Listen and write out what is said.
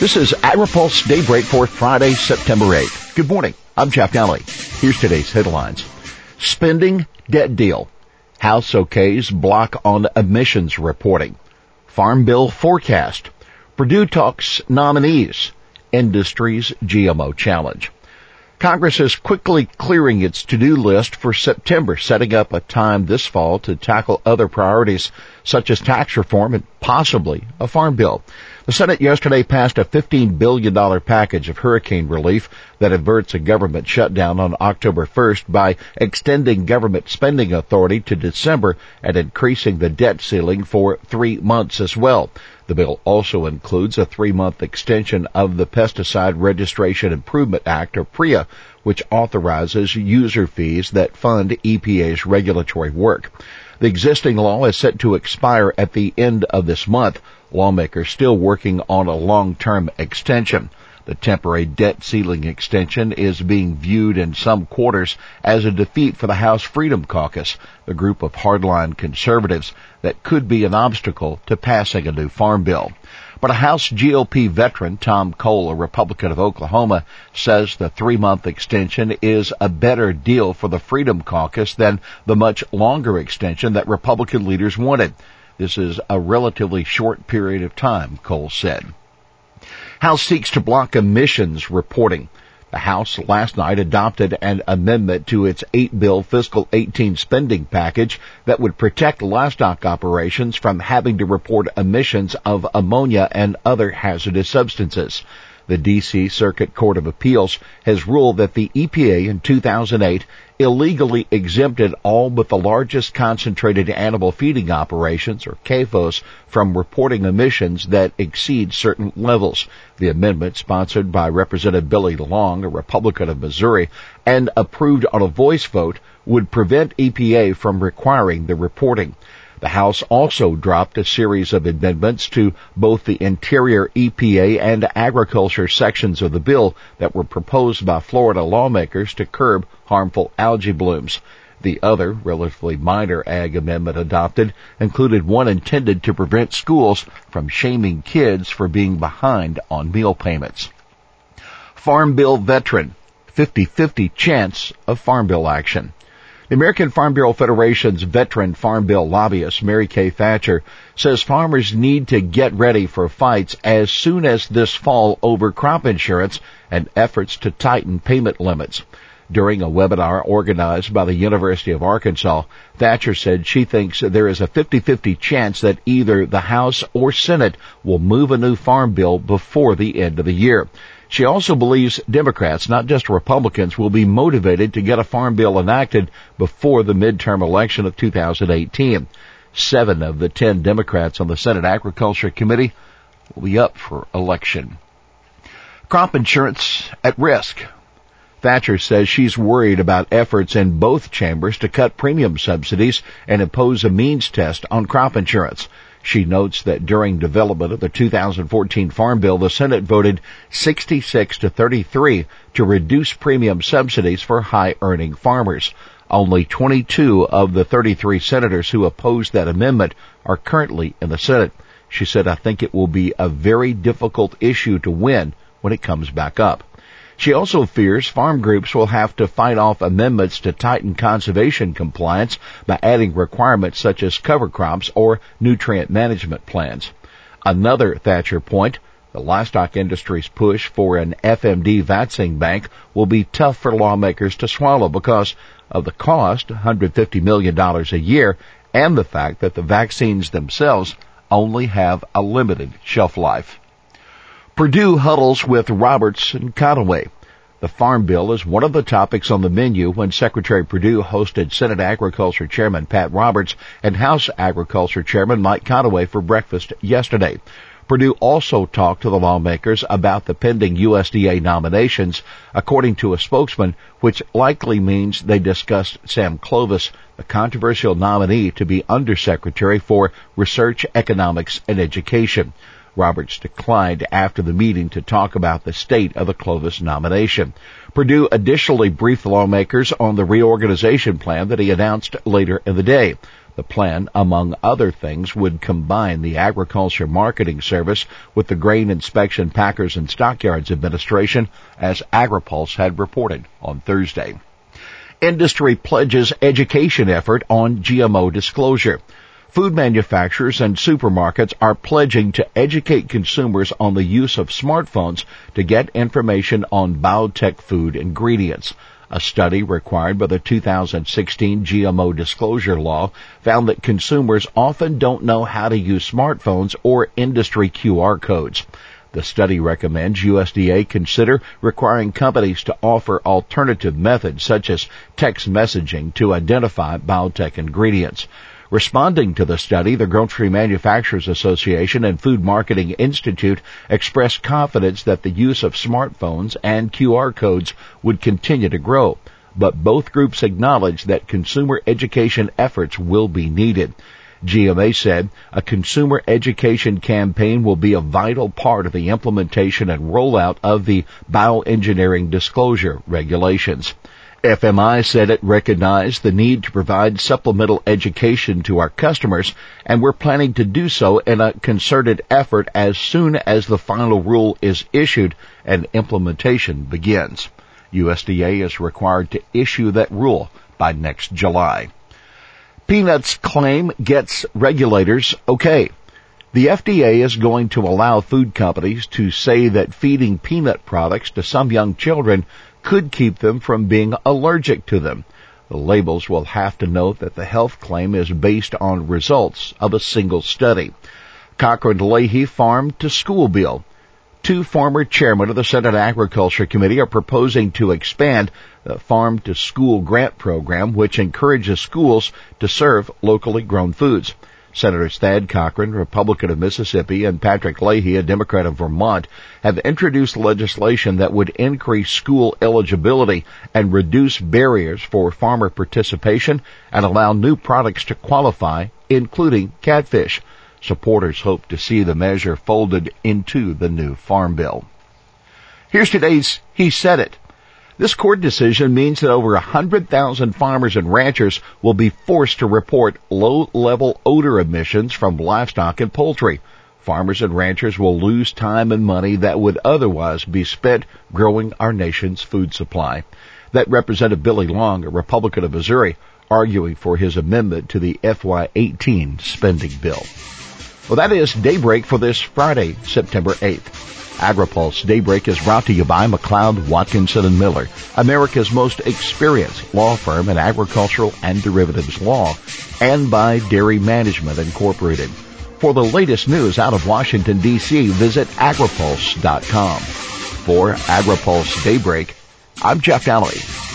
This is AgriPulse Daybreak for Friday, September 8th. Good morning. I'm Jeff Daly. Here's today's headlines. Spending debt deal. House OK's block on emissions reporting. Farm Bill forecast. Perdue talks nominees. Industry's GMO challenge. Congress is quickly clearing its to-do list for September, setting up a time this fall to tackle other priorities such as tax reform and possibly a farm bill. The Senate yesterday passed a $15 billion package of hurricane relief that averts a government shutdown on October 1st by extending government spending authority to December and increasing the debt ceiling for three months as well. The bill also includes a three-month extension of the Pesticide Registration Improvement Act, or PRIA, which authorizes user fees that fund EPA's regulatory work. The existing law is set to expire at the end of this month. Lawmakers still working on a long-term extension. The temporary debt ceiling extension is being viewed in some quarters as a defeat for the House Freedom Caucus, the group of hardline conservatives that could be an obstacle to passing a new farm bill. But a House GOP veteran, Tom Cole, a Republican of Oklahoma, says the three month extension is a better deal for the Freedom Caucus than the much longer extension that Republican leaders wanted. This is a relatively short period of time, Cole said. House seeks to block emissions reporting. The House last night adopted an amendment to its 8 bill fiscal 18 spending package that would protect livestock operations from having to report emissions of ammonia and other hazardous substances. The D.C. Circuit Court of Appeals has ruled that the EPA in 2008 illegally exempted all but the largest concentrated animal feeding operations, or CAFOs, from reporting emissions that exceed certain levels. The amendment, sponsored by Representative Billy Long, a Republican of Missouri, and approved on a voice vote, would prevent EPA from requiring the reporting. The House also dropped a series of amendments to both the Interior EPA and Agriculture sections of the bill that were proposed by Florida lawmakers to curb harmful algae blooms. The other, relatively minor ag amendment adopted included one intended to prevent schools from shaming kids for being behind on meal payments. Farm Bill veteran, 50-50 chance of Farm Bill action. The American Farm Bureau Federation's veteran Farm Bill lobbyist, Mary Kay Thatcher, says farmers need to get ready for fights as soon as this fall over crop insurance and efforts to tighten payment limits. During a webinar organized by the University of Arkansas, Thatcher said she thinks there is a 50-50 chance that either the House or Senate will move a new farm bill before the end of the year. She also believes Democrats, not just Republicans, will be motivated to get a farm bill enacted before the midterm election of 2018. Seven of the ten Democrats on the Senate Agriculture Committee will be up for election. Crop insurance at risk. Thatcher says she's worried about efforts in both chambers to cut premium subsidies and impose a means test on crop insurance. She notes that during development of the 2014 Farm Bill, the Senate voted 66 to 33 to reduce premium subsidies for high earning farmers. Only 22 of the 33 senators who opposed that amendment are currently in the Senate. She said, I think it will be a very difficult issue to win when it comes back up. She also fears farm groups will have to fight off amendments to tighten conservation compliance by adding requirements such as cover crops or nutrient management plans. Another Thatcher point, the livestock industry's push for an FMD vaccine bank will be tough for lawmakers to swallow because of the cost, $150 million a year, and the fact that the vaccines themselves only have a limited shelf life. Perdue huddles with Roberts and Conaway. The Farm Bill is one of the topics on the menu when Secretary Perdue hosted Senate Agriculture Chairman Pat Roberts and House Agriculture Chairman Mike Conaway for breakfast yesterday. Perdue also talked to the lawmakers about the pending USDA nominations, according to a spokesman, which likely means they discussed Sam Clovis, the controversial nominee to be Undersecretary for Research, Economics, and Education. Roberts declined after the meeting to talk about the state of the Clovis nomination. Perdue additionally briefed lawmakers on the reorganization plan that he announced later in the day. The plan, among other things, would combine the Agriculture Marketing Service with the Grain Inspection Packers and Stockyards Administration, as AgriPulse had reported on Thursday. Industry pledges education effort on GMO disclosure. Food manufacturers and supermarkets are pledging to educate consumers on the use of smartphones to get information on biotech food ingredients. A study required by the 2016 GMO disclosure law found that consumers often don't know how to use smartphones or industry QR codes. The study recommends USDA consider requiring companies to offer alternative methods such as text messaging to identify biotech ingredients. Responding to the study, the Grocery Manufacturers Association and Food Marketing Institute expressed confidence that the use of smartphones and QR codes would continue to grow. But both groups acknowledge that consumer education efforts will be needed. GMA said a consumer education campaign will be a vital part of the implementation and rollout of the bioengineering disclosure regulations. FMI said it recognized the need to provide supplemental education to our customers and we're planning to do so in a concerted effort as soon as the final rule is issued and implementation begins. USDA is required to issue that rule by next July. Peanuts claim gets regulators okay. The FDA is going to allow food companies to say that feeding peanut products to some young children could keep them from being allergic to them. The labels will have to note that the health claim is based on results of a single study. Cochran Leahy Farm to School Bill. Two former chairmen of the Senate Agriculture Committee are proposing to expand the Farm to School grant program, which encourages schools to serve locally grown foods. Senators Thad Cochran, Republican of Mississippi, and Patrick Leahy, a Democrat of Vermont, have introduced legislation that would increase school eligibility and reduce barriers for farmer participation and allow new products to qualify, including catfish. Supporters hope to see the measure folded into the new farm bill. Here's today's He Said It. This court decision means that over 100,000 farmers and ranchers will be forced to report low-level odor emissions from livestock and poultry. Farmers and ranchers will lose time and money that would otherwise be spent growing our nation's food supply. That Representative Billy Long, a Republican of Missouri, arguing for his amendment to the FY18 spending bill. Well, that is daybreak for this Friday, September 8th. AgriPulse Daybreak is brought to you by McLeod, Watkinson and Miller, America's most experienced law firm in agricultural and derivatives law, and by Dairy Management Incorporated. For the latest news out of Washington, D.C., visit agripulse.com. For AgriPulse Daybreak, I'm Jeff Daly.